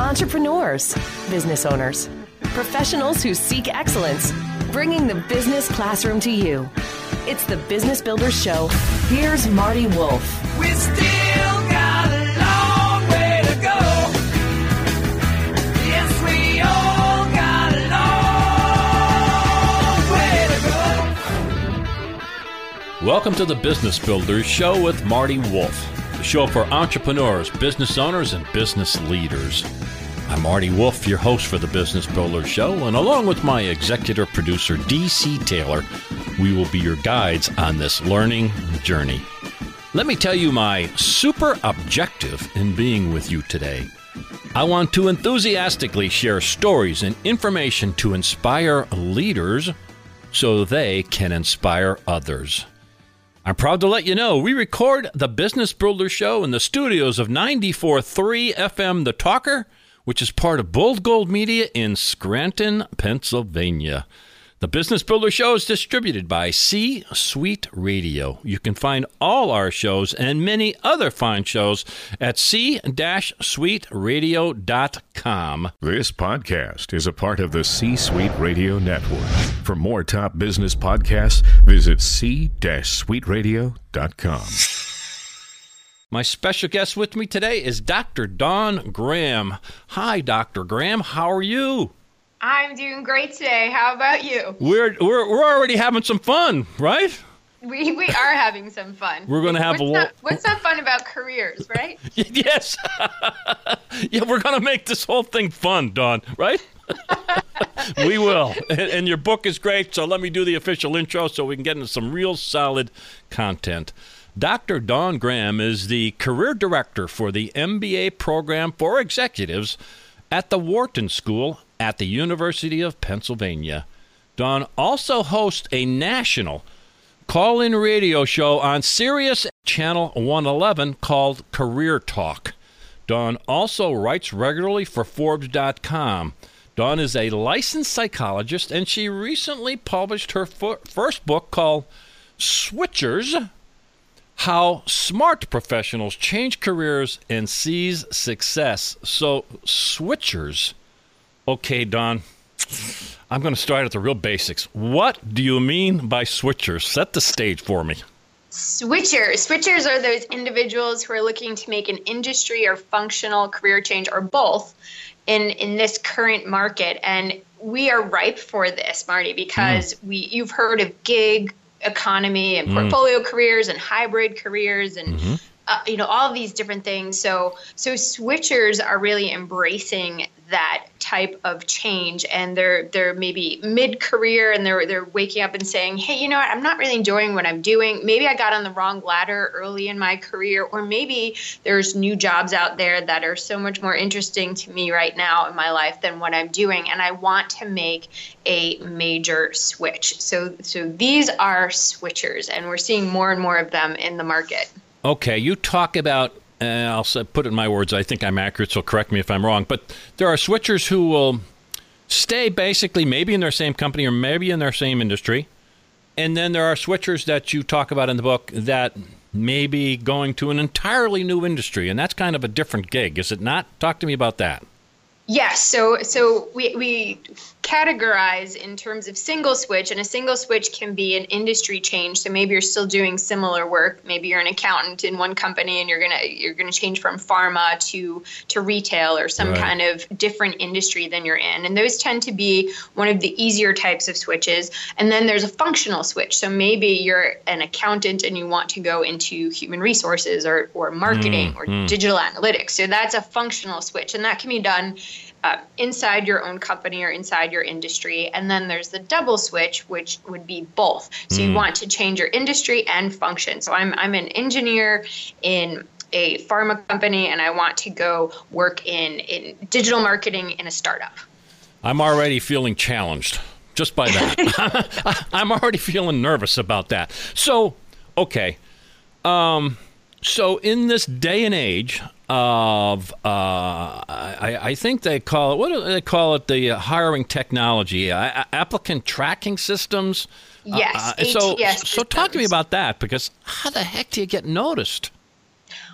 entrepreneurs, business owners, professionals who seek excellence, bringing the business classroom to you. It's the Business Builders Show. Here's Marty Wolff. We still got a long way to go. Yes, we all got a long way to go. Welcome to the Business Builders Show with Marty Wolff, the show for entrepreneurs, business owners, and business leaders. I'm Marty Wolff, your host for the Business Builders Show, and along with my executive producer, DC Taylor, we will be your guides on this learning journey. Let me tell you my super objective in being with you today. I want to enthusiastically share stories and information to inspire leaders so they can inspire others. I'm proud to let you know we record the Business Builder Show in the studios of 94.3 FM The Talker, which is part of Bold Gold Media in Scranton, Pennsylvania. The Business Builder Show is distributed by C Suite Radio. You can find all our shows and many other fine shows at c-suiteradio.com. This podcast is a part of the C Suite Radio Network. For more top business podcasts, visit c-suiteradio.com. My special guest with me today is Dr. Dawn Graham. Hi, Dr. Graham. How are you? I'm doing great today. How about you? We're we're, we're already having some fun, right? We we are having some fun. We're gonna have what's a lo- not, what's not fun about careers, right? yes. yeah, we're gonna make this whole thing fun, Dawn. Right? we will. And, and your book is great. So let me do the official intro so we can get into some real solid content. Dr. Dawn Graham is the career director for the MBA program for executives at the Wharton School at the University of Pennsylvania. Dawn also hosts a national call in radio show on Sirius Channel 111 called Career Talk. Dawn also writes regularly for Forbes.com. Dawn is a licensed psychologist and she recently published her fir- first book called Switchers How Smart Professionals Change Careers and Seize Success. So, switchers. Okay, Dawn. I'm going to start at the real basics. What do you mean by switchers? Set the stage for me. Switchers. Switchers are those individuals who are looking to make an industry or functional career change or both in in this current market and we are ripe for this, Marty, because mm. we you've heard of gig economy and mm. portfolio careers and hybrid careers and mm-hmm. uh, you know all of these different things. So so switchers are really embracing that type of change, and they're they're maybe mid career and they're they're waking up and saying, hey, you know what, I'm not really enjoying what I'm doing. Maybe I got on the wrong ladder early in my career, or maybe there's new jobs out there that are so much more interesting to me right now in my life than what I'm doing, and I want to make a major switch. So so these are switchers, and we're seeing more and more of them in the market. Okay, you talk about, uh, I'll put it in my words, I think I'm accurate, so correct me if I'm wrong, but there are switchers who will stay basically maybe in their same company or maybe in their same industry. And then there are switchers that you talk about in the book that may be going to an entirely new industry, and that's kind of a different gig, is it not? Talk to me about that. Yes, so so we, we categorize in terms of single switch, and a single switch can be an industry change. So maybe you're still doing similar work. Maybe you're an accountant in one company, and you're gonna you're gonna change from pharma to to retail or some Right. kind of different industry than you're in. And those tend to be one of the easier types of switches. And then there's a functional switch. So maybe you're an accountant and you want to go into human resources or or marketing mm, or mm. digital analytics. So that's a functional switch, and that can be done uh, inside your own company or inside your industry. And then there's the double switch, which would be both. So you want to change your industry and function. So I'm, I'm an engineer in a pharma company and I want to go work in, in digital marketing in a startup. I'm already feeling challenged just by that. I'm already feeling nervous about that. So, okay. Um, so in this day and age of, uh, I, I think they call it, what do they call it? The uh, hiring technology, uh, applicant tracking systems. Uh, Yes, uh, so, ATS so talk to me about that because how the heck do you get noticed?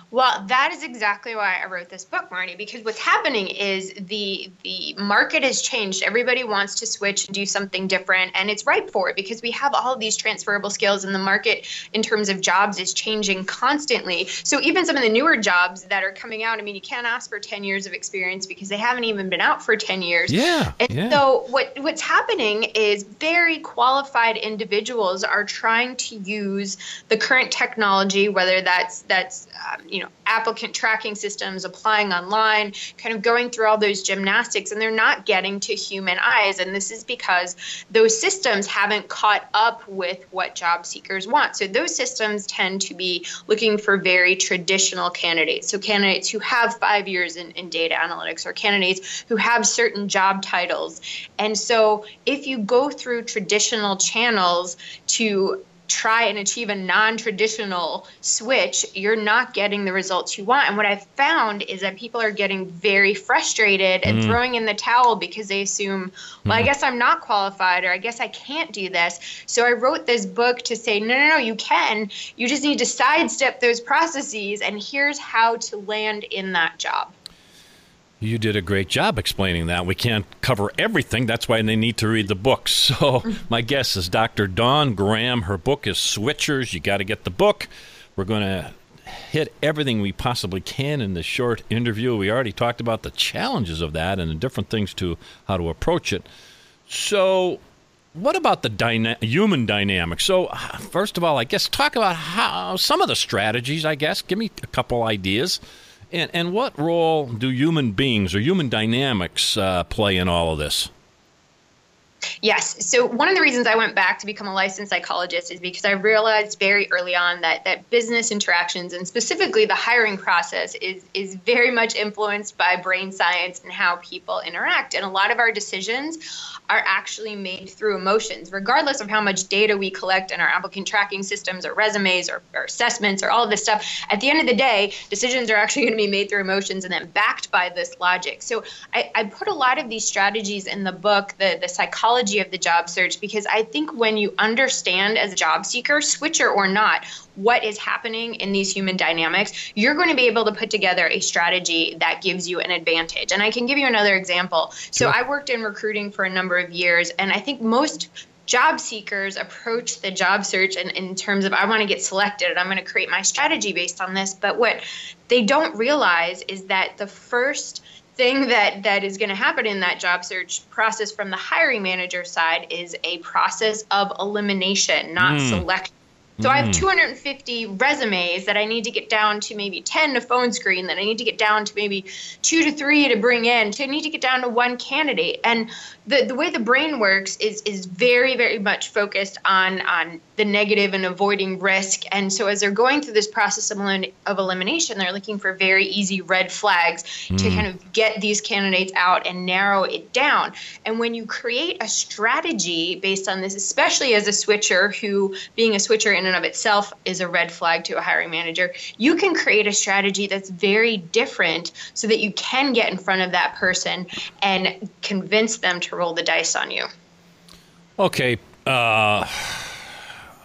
Well, that is exactly why I wrote this book, Marty, because what's happening is the the market has changed. Everybody wants to switch and do something different, and it's ripe for it because we have all of these transferable skills and the market in terms of jobs is changing constantly. So even some of the newer jobs that are coming out, I mean, you can't ask for 10 years of experience because they haven't even been out for 10 years. Yeah. And yeah. so what what's happening is very qualified individuals are trying to use the current technology, whether that's that's um, you know applicant tracking systems applying online kind of going through all those gymnastics and they're not getting to human eyes. And this is because those systems haven't caught up with what job seekers want. So those systems tend to be looking for very traditional candidates. So candidates who have five years in, in data analytics or candidates who have certain job titles. And so if you go through traditional channels to try and achieve a non-traditional switch you're not getting the results you want and what i've found is that people are getting very frustrated and mm. throwing in the towel because they assume well mm. i guess i'm not qualified or i guess i can't do this so i wrote this book to say no no no you can you just need to sidestep those processes and here's how to land in that job you did a great job explaining that. We can't cover everything. That's why they need to read the book. So, my guess is Dr. Dawn Graham. Her book is Switchers. You got to get the book. We're going to hit everything we possibly can in this short interview. We already talked about the challenges of that and the different things to how to approach it. So, what about the dyna- human dynamic? So, first of all, I guess talk about how some of the strategies. I guess give me a couple ideas and, and what role do human beings or human dynamics uh, play in all of this? Yes. So one of the reasons I went back to become a licensed psychologist is because I realized very early on that that business interactions and specifically the hiring process is is very much influenced by brain science and how people interact. And a lot of our decisions are actually made through emotions, regardless of how much data we collect in our applicant tracking systems or resumes or, or assessments or all of this stuff. At the end of the day, decisions are actually going to be made through emotions and then backed by this logic. So I, I put a lot of these strategies in the book, the, the psychology of the job search, because I think when you understand as a job seeker, switcher or not, what is happening in these human dynamics, you're going to be able to put together a strategy that gives you an advantage. And I can give you another example. So sure. I worked in recruiting for a number of years, and I think most job seekers approach the job search in, in terms of I want to get selected and I'm going to create my strategy based on this. But what they don't realize is that the first thing that that is going to happen in that job search process from the hiring manager side is a process of elimination, not mm. selection. So I have hmm. 250 resumes that I need to get down to maybe 10 to phone screen, that I need to get down to maybe two to three to bring in, to need to get down to one candidate. And the, the way the brain works is is very, very much focused on on the negative and avoiding risk. And so as they're going through this process of, of elimination, they're looking for very easy red flags mm. to hmm. kind of get these candidates out and narrow it down. And when you create a strategy based on this, especially as a switcher who being a switcher in and of itself is a red flag to a hiring manager, you can create a strategy that's very different so that you can get in front of that person and convince them to roll the dice on you. Okay. Uh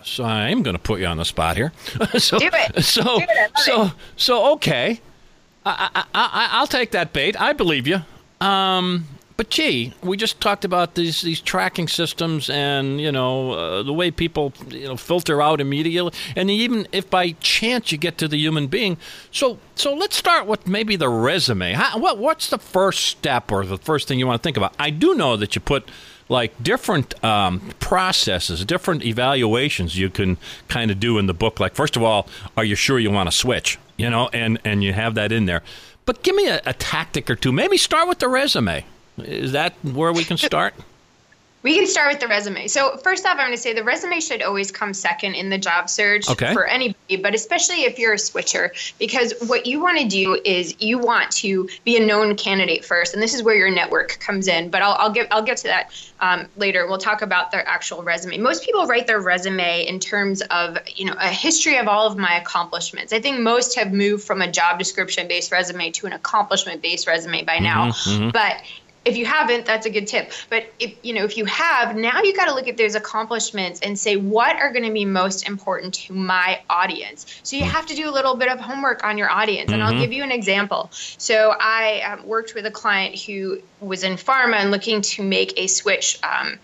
so I am going to put you on the spot here. so, Do it. So, Do it. so, it. so, okay. I, I, I, will take that bait. I believe you. Um, but gee, we just talked about these these tracking systems and you know uh, the way people you know filter out immediately, and even if by chance you get to the human being. So so let's start with maybe the resume. How, what what's the first step or the first thing you want to think about? I do know that you put like different um, processes, different evaluations you can kind of do in the book. Like, first of all, are you sure you want to switch? You know, and and you have that in there. But give me a, a tactic or two. Maybe start with the resume. Is that where we can start? We can start with the resume. So first off, I'm going to say the resume should always come second in the job search okay. for anybody, but especially if you're a switcher, because what you want to do is you want to be a known candidate first, and this is where your network comes in. But I'll, I'll get I'll get to that um, later. We'll talk about their actual resume. Most people write their resume in terms of you know a history of all of my accomplishments. I think most have moved from a job description based resume to an accomplishment based resume by now, mm-hmm, mm-hmm. but if you haven't that's a good tip. But if you know if you have now you got to look at those accomplishments and say what are going to be most important to my audience? So you have to do a little bit of homework on your audience and mm-hmm. i'll give you an example. So i um, worked with a client who was in pharma and looking to make a switch um,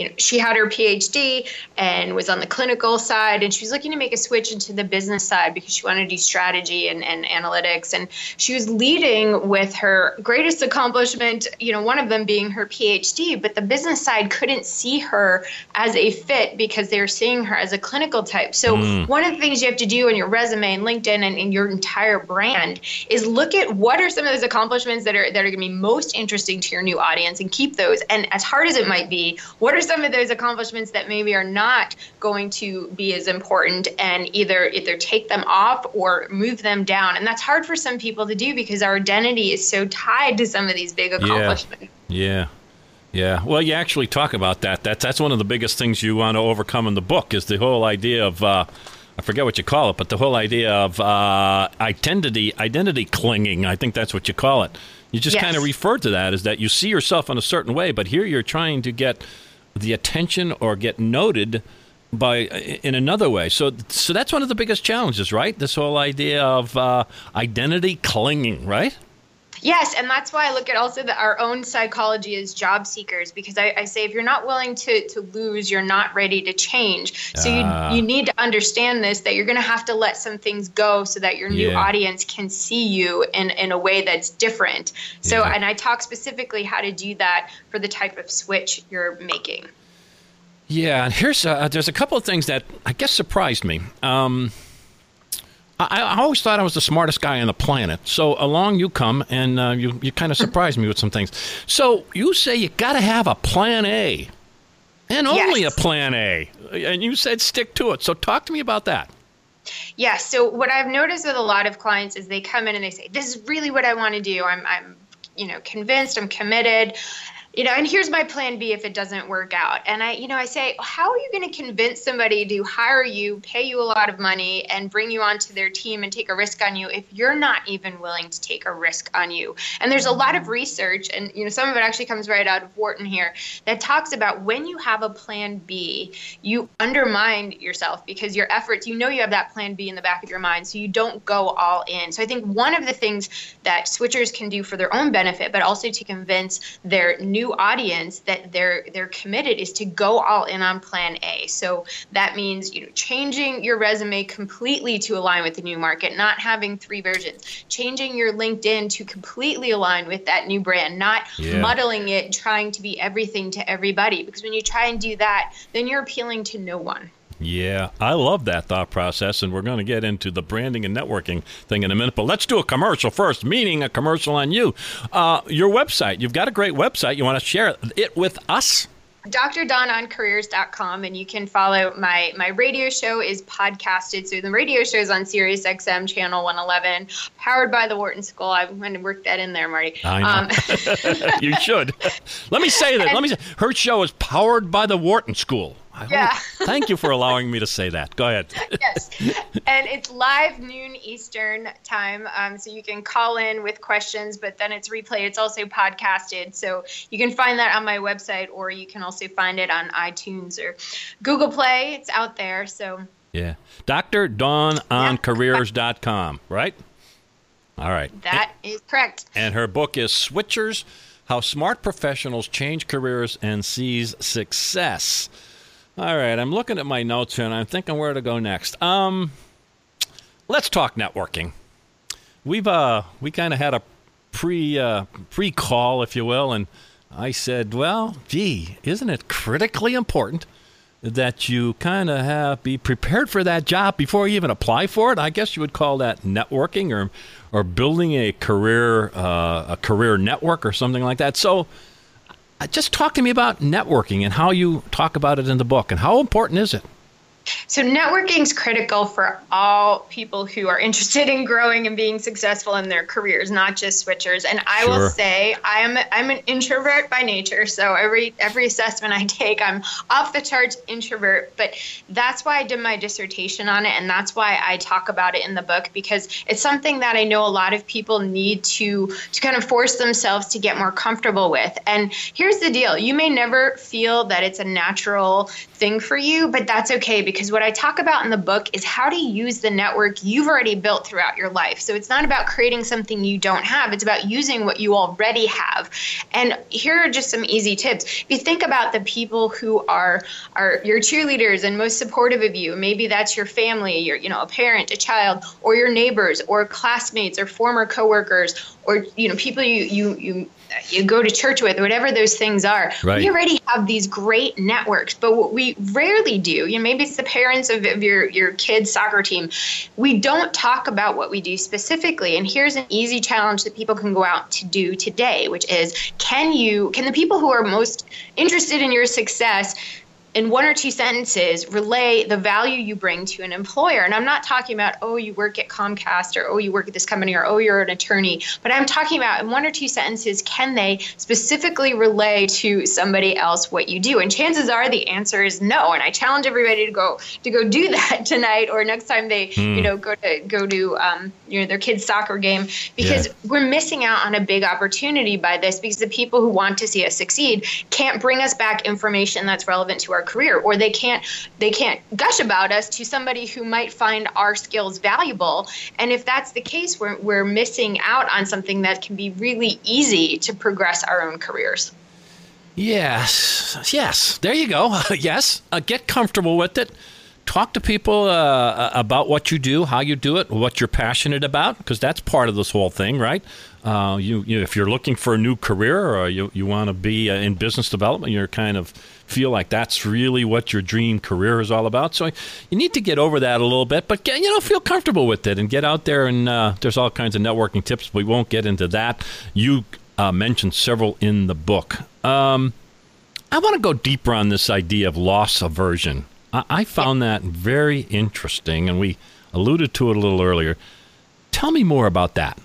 you know, she had her PhD and was on the clinical side, and she was looking to make a switch into the business side because she wanted to do strategy and, and analytics. And she was leading with her greatest accomplishment, you know, one of them being her PhD, but the business side couldn't see her as a fit because they were seeing her as a clinical type. So, mm. one of the things you have to do in your resume and LinkedIn and in your entire brand is look at what are some of those accomplishments that are that are going to be most interesting to your new audience and keep those. And as hard as it might be, what are some of those accomplishments that maybe are not going to be as important and either either take them off or move them down and that's hard for some people to do because our identity is so tied to some of these big accomplishments yeah, yeah. Yeah, well, you actually talk about that. That's that's one of the biggest things you want to overcome in the book is the whole idea of uh, I forget what you call it, but the whole idea of uh, identity identity clinging. I think that's what you call it. You just yes. kind of refer to that as that you see yourself in a certain way, but here you're trying to get the attention or get noted by in another way. So, so that's one of the biggest challenges, right? This whole idea of uh, identity clinging, right? Yes, and that's why I look at also the, our own psychology as job seekers because I, I, say if you're not willing to to lose, you're not ready to change. So uh, you you need to understand this that you're going to have to let some things go so that your new yeah. audience can see you in in a way that's different. So yeah. and I talk specifically how to do that for the type of switch you're making. Yeah, and here's uh, there's a couple of things that I guess surprised me. Um, I, I, always thought I was the smartest guy on the planet. So along you come, and uh, you you kind of surprised me with some things. So you say you got to have a plan A, and only yes. a plan A, and you said stick to it. So talk to me about that. Yes. Yeah, so what I've noticed with a lot of clients is they come in and they say, "This is really what I want to do. I'm I'm you know convinced. I'm committed." You know, and here's my plan B if it doesn't work out. And I, you know, I say, how are you going to convince somebody to hire you, pay you a lot of money, and bring you onto their team and take a risk on you if you're not even willing to take a risk on you? And there's a lot of research, and you know, some of it actually comes right out of Wharton here that talks about when you have a plan B, you undermine yourself because your efforts, you know, you have that plan B in the back of your mind, so you don't go all in. So I think one of the things that switchers can do for their own benefit, but also to convince their new new audience that they're they're committed is to go all in on plan A. So that means you know changing your resume completely to align with the new market, not having three versions, changing your LinkedIn to completely align with that new brand, not yeah. muddling it, trying to be everything to everybody. Because when you try and do that, then you're appealing to no one. Yeah, I love that thought process, and we're going to get into the branding and networking thing in a minute. But let's do a commercial first, meaning a commercial on you. Uh, your website. You've got a great website. You want to share it with us? Dr. Dawn on drdawnoncareers.com and you can follow my my radio show is podcasted so the radio show is on sirius xm channel 111 powered by the wharton school i'm going to work that in there marty I know. Um, you should let me say that and, let me say her show is powered by the wharton school I yeah. Hope, thank you for allowing me to say that. Go ahead. yes. And it's live noon Eastern time. Um, so you can call in with questions, but then it's replayed. It's also podcasted. So you can find that on my website, or you can also find it on iTunes or Google Play. It's out there. So. Yeah. Dr. Dawn on yeah. careers.com, right? All right. That and, is correct. And her book is Switchers How Smart Professionals Change Careers and Seize Success. All right, I'm looking at my notes here and I'm thinking where to go next. Um, let's talk networking. We've uh we kind of had a pre uh, pre call, if you will, and I said, well, gee, isn't it critically important that you kind of have be prepared for that job before you even apply for it? I guess you would call that networking or or building a career uh, a career network or something like that. So just talk to me about networking and how you talk about it in the book and how important is it? So, networking is critical for all people who are interested in growing and being successful in their careers, not just switchers. And I sure. will say, I am I'm an introvert by nature. So every every assessment I take, I'm off the charts introvert. But that's why I did my dissertation on it, and that's why I talk about it in the book because it's something that I know a lot of people need to to kind of force themselves to get more comfortable with. And here's the deal: you may never feel that it's a natural thing for you, but that's okay because what I talk about in the book is how to use the network you've already built throughout your life. So it's not about creating something you don't have, it's about using what you already have. And here are just some easy tips. If you think about the people who are are your cheerleaders and most supportive of you, maybe that's your family, your you know, a parent, a child, or your neighbors or classmates or former coworkers or you know, people you you you you go to church with, or whatever those things are. Right. We already have these great networks, but what we rarely do, you know, maybe it's the parents of, of your your kid's soccer team. We don't talk about what we do specifically. And here's an easy challenge that people can go out to do today, which is can you can the people who are most interested in your success in one or two sentences relay the value you bring to an employer. And i'm not talking about oh you work at comcast or oh you work at this company or oh you're an attorney. But i'm talking about in one or two sentences can they specifically relay to somebody else what you do? And chances are the answer is no. And i challenge everybody to go to go do that tonight or next time they mm. you know go to go to um, you know their kids soccer game. Because yeah. we're missing out on a big opportunity by this because the people who want to see us succeed can't bring us back information that's relevant to our our career or they can't they can't gush about us to somebody who might find our skills valuable. And if that's the case we're, we're missing out on something that can be really easy to progress our own careers. Yes. Yes. There you go. Yes. Uh, get comfortable with it. Talk to people uh, about what you do, how you do it, what you're passionate about, because that's part of this whole thing, right? Uh, you, you, if you're looking for a new career or you, you want to be uh, in business development, you're kind of feel like that's really what your dream career is all about. So you need to get over that a little bit, but get, you know, feel comfortable with it and get out there. And uh, there's all kinds of networking tips. We won't get into that. You uh, mentioned several in the book. Um, I want to go deeper on this idea of loss aversion. I, I found that very interesting, and we alluded to it a little earlier. Tell me more about that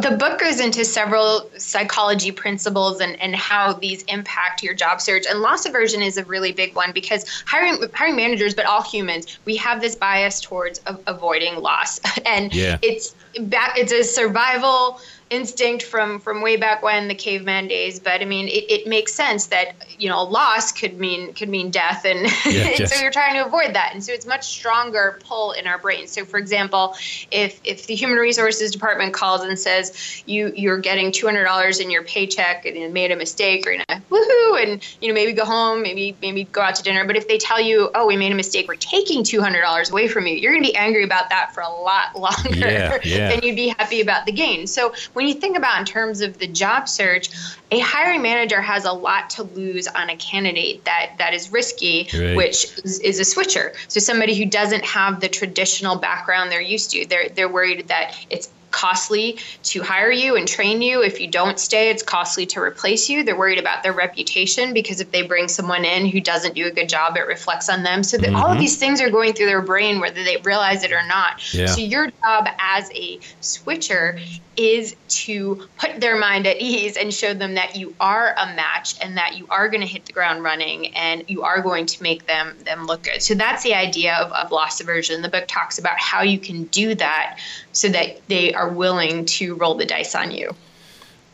the book goes into several psychology principles and, and how these impact your job search. And loss aversion is a really big one because hiring hiring managers, but all humans, we have this bias towards a, avoiding loss, and yeah. it's it's a survival instinct from from way back when the caveman days but i mean it, it makes sense that you know a loss could mean could mean death and, yeah, and so you're trying to avoid that and so it's much stronger pull in our brains so for example if if the human resources department calls and says you you're getting $200 in your paycheck and you made a mistake or you're gonna woohoo and you know maybe go home maybe maybe go out to dinner but if they tell you oh we made a mistake we're taking $200 away from you you're gonna be angry about that for a lot longer yeah, yeah. than you'd be happy about the gain. So when you think about in terms of the job search, a hiring manager has a lot to lose on a candidate that that is risky, right. which is, is, a switcher. So somebody who doesn't have the traditional background they're used to. They're they're worried that it's costly to hire you and train you. If you don't stay, it's costly to replace you. They're worried about their reputation because if they bring someone in who doesn't do a good job, it reflects on them. So mm-hmm. all of mm-hmm. these things are going through their brain whether they realize it or not. Yeah. So your job as a switcher is to put their mind at ease and show them that you are a match and that you are going to hit the ground running and you are going to make them them look good. So that's the idea of, of loss aversion. The book talks about how you can do that so that they are willing to roll the dice on you.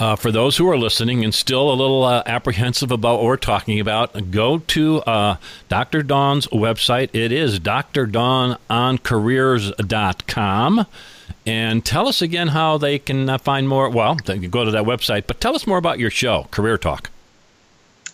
Uh, for those who are listening and still a little uh, apprehensive about what we're talking about, go to uh, Dr. Dawn's website. It is drdawnoncareers.com. And tell us again how they can uh, find more. Well, they can go to that website, but tell us more about your show, Career Talk.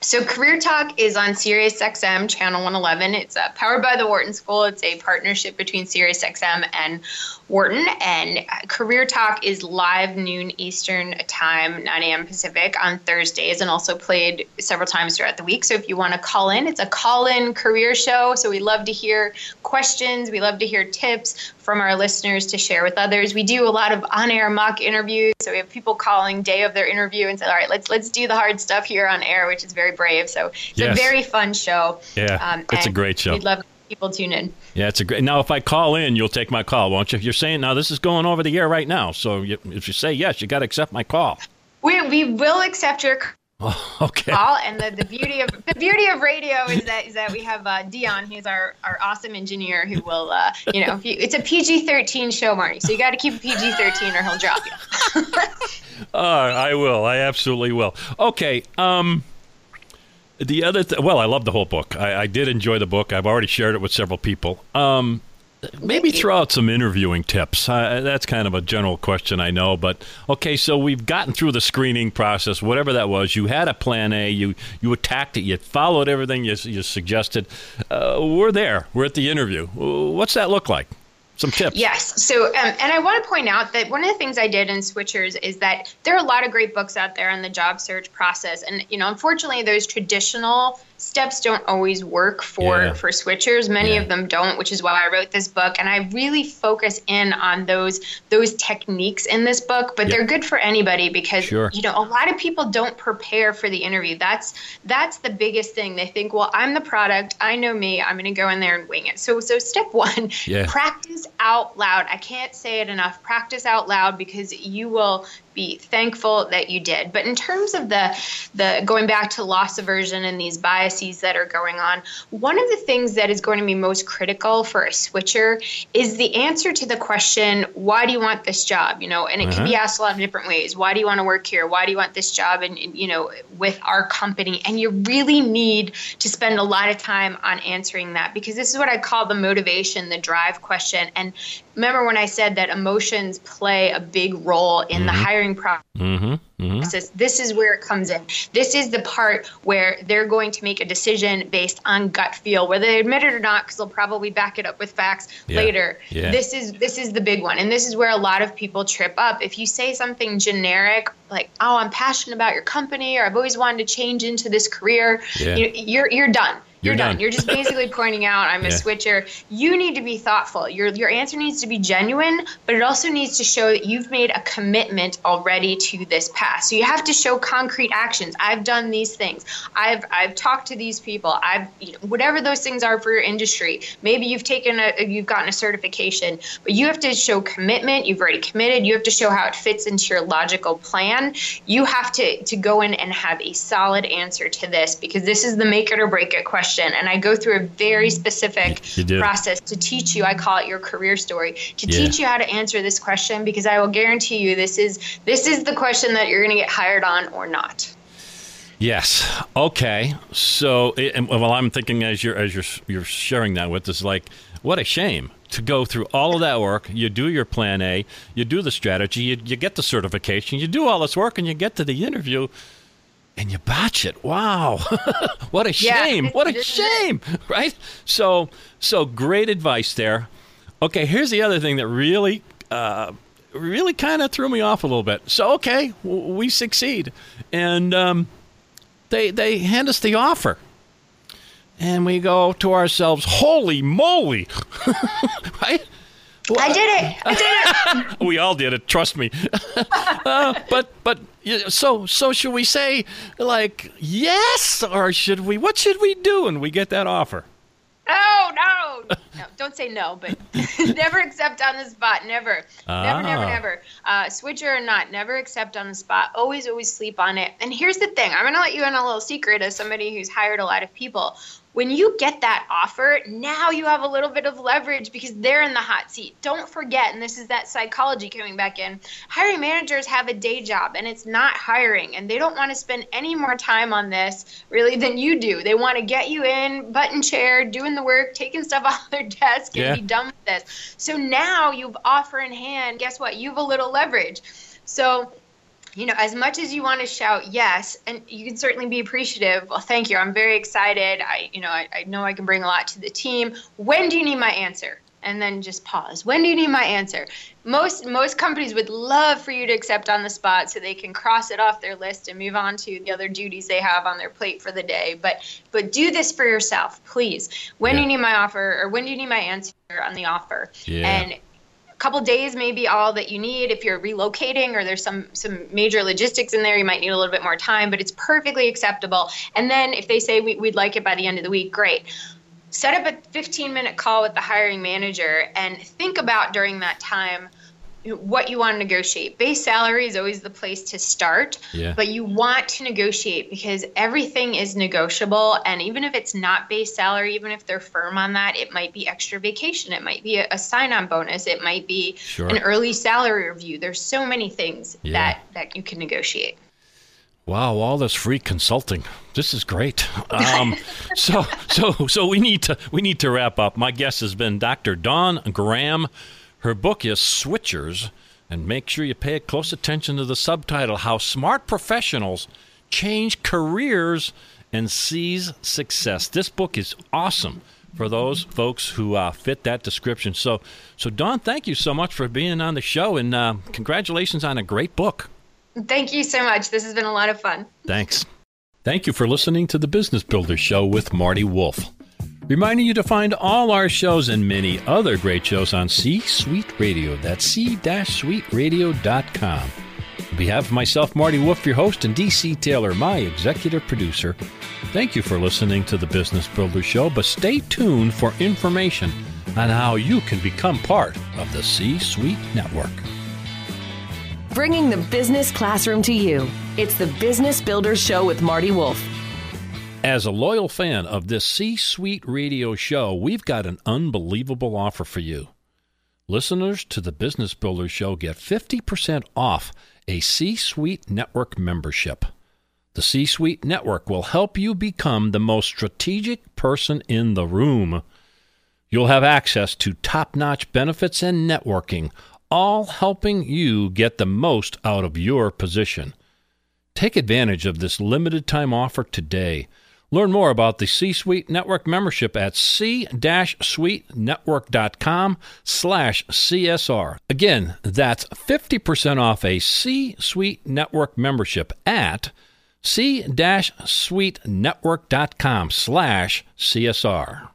So, Career Talk is on SiriusXM channel 111. It's uh, powered by the Wharton School. It's a partnership between SiriusXM and Wharton. And Career Talk is live noon Eastern time, 9 a.m. Pacific on Thursdays, and also played several times throughout the week. So, if you want to call in, it's a call in career show. So, we love to hear questions. We love to hear tips from our listeners to share with others. We do a lot of on-air mock interviews, so we have people calling day of their interview and say, "All right, let's let's do the hard stuff here on air," which is very brave. So it's yes. a very fun show. Yeah, um, it's a great show. We'd love people tune in. Yeah, it's a great. Now, if I call in, you'll take my call, won't you? You're saying now this is going over the air right now, so you, if you say yes, you got to accept my call. We we will accept your Oh, okay. call, and the, the beauty of the beauty of radio is that is that we have uh, Dion, he's our, our awesome engineer who will, uh, you know, you, it's a PG thirteen show, Marty, so you got to keep PG thirteen or he'll drop you. Uh, I will. I absolutely will. Okay. Um, the other, th- well, I love the whole book. I, I did enjoy the book. I've already shared it with several people. Um, maybe throw out some interviewing tips. Uh, that's kind of a general question, I know, but okay. So we've gotten through the screening process, whatever that was. You had a plan A. You you attacked it. You followed everything you, you suggested. Uh, we're there. We're at the interview. What's that look like? Some tips. Yes. So, um, and I want to point out that one of the things I did in Switchers is that there are a lot of great books out there on the job search process, and you know, unfortunately, those traditional steps don't always work for Yeah. for switchers many Yeah. of them don't which is why i wrote this book and i really focus in on those those techniques in this book but Yeah. they're good for anybody because Sure. you know a lot of people don't prepare for the interview that's that's the biggest thing they think well i'm the product i know me i'm going to go in there and wing it so so step one Yeah. practice out loud i can't say it enough practice out loud because you will be thankful that you did. But in terms of the the going back to loss aversion and these biases that are going on, one of the things that is going to be most critical for a switcher is the answer to the question, why do you want this job? You know, and it can be uh-huh. asked a lot of different ways. Why do you want to work here? Why do you want this job and and, you know with our company? And you really need to spend a lot of time on answering that because this is what I call the motivation, the drive question. And remember when I said that emotions play a big role in the hiring process? Mm-hmm. process. This is where it comes in. This is the part where they're going to make a decision based on gut feel, whether they admit it or not, because they'll probably back it up with facts Yeah. later. Yeah. This is this is the big one, and this is where a lot of people trip up. If you say something generic like, "Oh, I'm passionate about your company," or "I've always wanted to change into this career," Yeah. you, you're you're done. You're You're, done. done. You're just basically pointing out I'm a Yeah. switcher. You need to be thoughtful. Your your answer needs to be genuine, but it also needs to show that you've made a commitment already to this path. So you have to show concrete actions. I've done these things. I've I've talked to these people. I've you know, whatever those things are for your industry. Maybe you've taken a you've gotten a certification, but you have to show commitment. You've already committed. You have to show how it fits into your logical plan. You have to to go in and have a solid answer to this because this is the make it or break it question. And I go through a very mm-hmm. specific process to teach you. I call it your career story to Yeah. teach you how to answer this question because I will guarantee you this is this is the question that you're going to get hired on or not. Yes. Okay. So, and, well, I'm thinking as you're as you're you're sharing that with us, like, what a shame to go through all of that work. You do your plan A, you do the strategy, you, you get the certification, you do all this work, and you get to the interview, and you botch it. Wow. what a Yeah. shame. What a shame. Right. So, so great advice there. Okay. Here's the other thing that really. Uh, Really, kind of threw me off a little bit. So, okay, w- we succeed, and um, they they hand us the offer and we go to ourselves holy moly right I did it. I did it. we all did it trust me uh, but but so so should we say like yes or should we what should we do when we get that offer Oh no, no. Don't say no, but never accept on the spot. Never, never, never, Ah. never. Uh, switcher or not, never accept on the spot. Always, always sleep on it. And here's the thing: I'm gonna let you in a little secret as somebody who's hired a lot of people. When you get that offer, now you have a little bit of leverage because they're in the hot seat. Don't forget, and this is that psychology coming back in. Hiring managers have a day job, and it's not hiring, and they don't want to spend any more time on this really than you do. They want to get you in, button chair, doing the work, taking stuff off their desk, and Yeah. be done with this. So now you've offer in hand. Guess what? You have a little leverage. So you know, as much as you want to shout yes, and you can certainly be appreciative. Well, thank you. I'm very excited. I, you know, I, I know I can bring a lot to the team. When do you need my answer? And then just pause. When do you need my answer? Most most companies would love for you to accept on the spot so they can cross it off their list and move on to the other duties they have on their plate for the day. But but do this for yourself, please. When do you need my offer or when do you need my answer on the offer? Yeah. And couple days may be all that you need if you're relocating or there's some some major logistics in there you might need a little bit more time but it's perfectly acceptable. And then if they say we, we'd like it by the end of the week great. Set up a 15 minute call with the hiring manager and think about during that time what you want to negotiate. Base salary is always the place to start, yeah. but you want to negotiate because everything is negotiable. And even if it's not base salary, even if they're firm on that, it might be extra vacation, it might be a, a sign on bonus, it might be sure. an early salary review. There's so many things yeah. that, that you can negotiate. Wow, all this free consulting. This is great. Um, so, so, so we need to we need to wrap up. My guest has been Dr. Dawn Graham. Her book is Switchers, and make sure you pay close attention to the subtitle How Smart Professionals Change Careers and Seize Success. This book is awesome for those folks who uh, fit that description. So, so Dawn, thank you so much for being on the show, and uh, congratulations on a great book. Thank you so much. This has been a lot of fun. Thanks. Thank you for listening to the Business Builder Show with Marty Wolff. Reminding you to find all our shows and many other great shows on C Suite Radio. That's c-suiteradio.com. On behalf of myself, Marty Wolff, your host, and DC Taylor, my executive producer, thank you for listening to the Business Builder Show, but stay tuned for information on how you can become part of the C Suite Network. Bringing the business classroom to you. It's the Business Builders Show with Marty Wolff. As a loyal fan of this C Suite radio show, we've got an unbelievable offer for you. Listeners to the Business Builder Show get 50% off a C Suite Network membership. The C Suite Network will help you become the most strategic person in the room. You'll have access to top notch benefits and networking, all helping you get the most out of your position. Take advantage of this limited time offer today. Learn more about the C-Suite Network membership at c-suitenetwork.com slash CSR. Again, that's 50% off a C-Suite Network membership at c-suitenetwork.com slash CSR.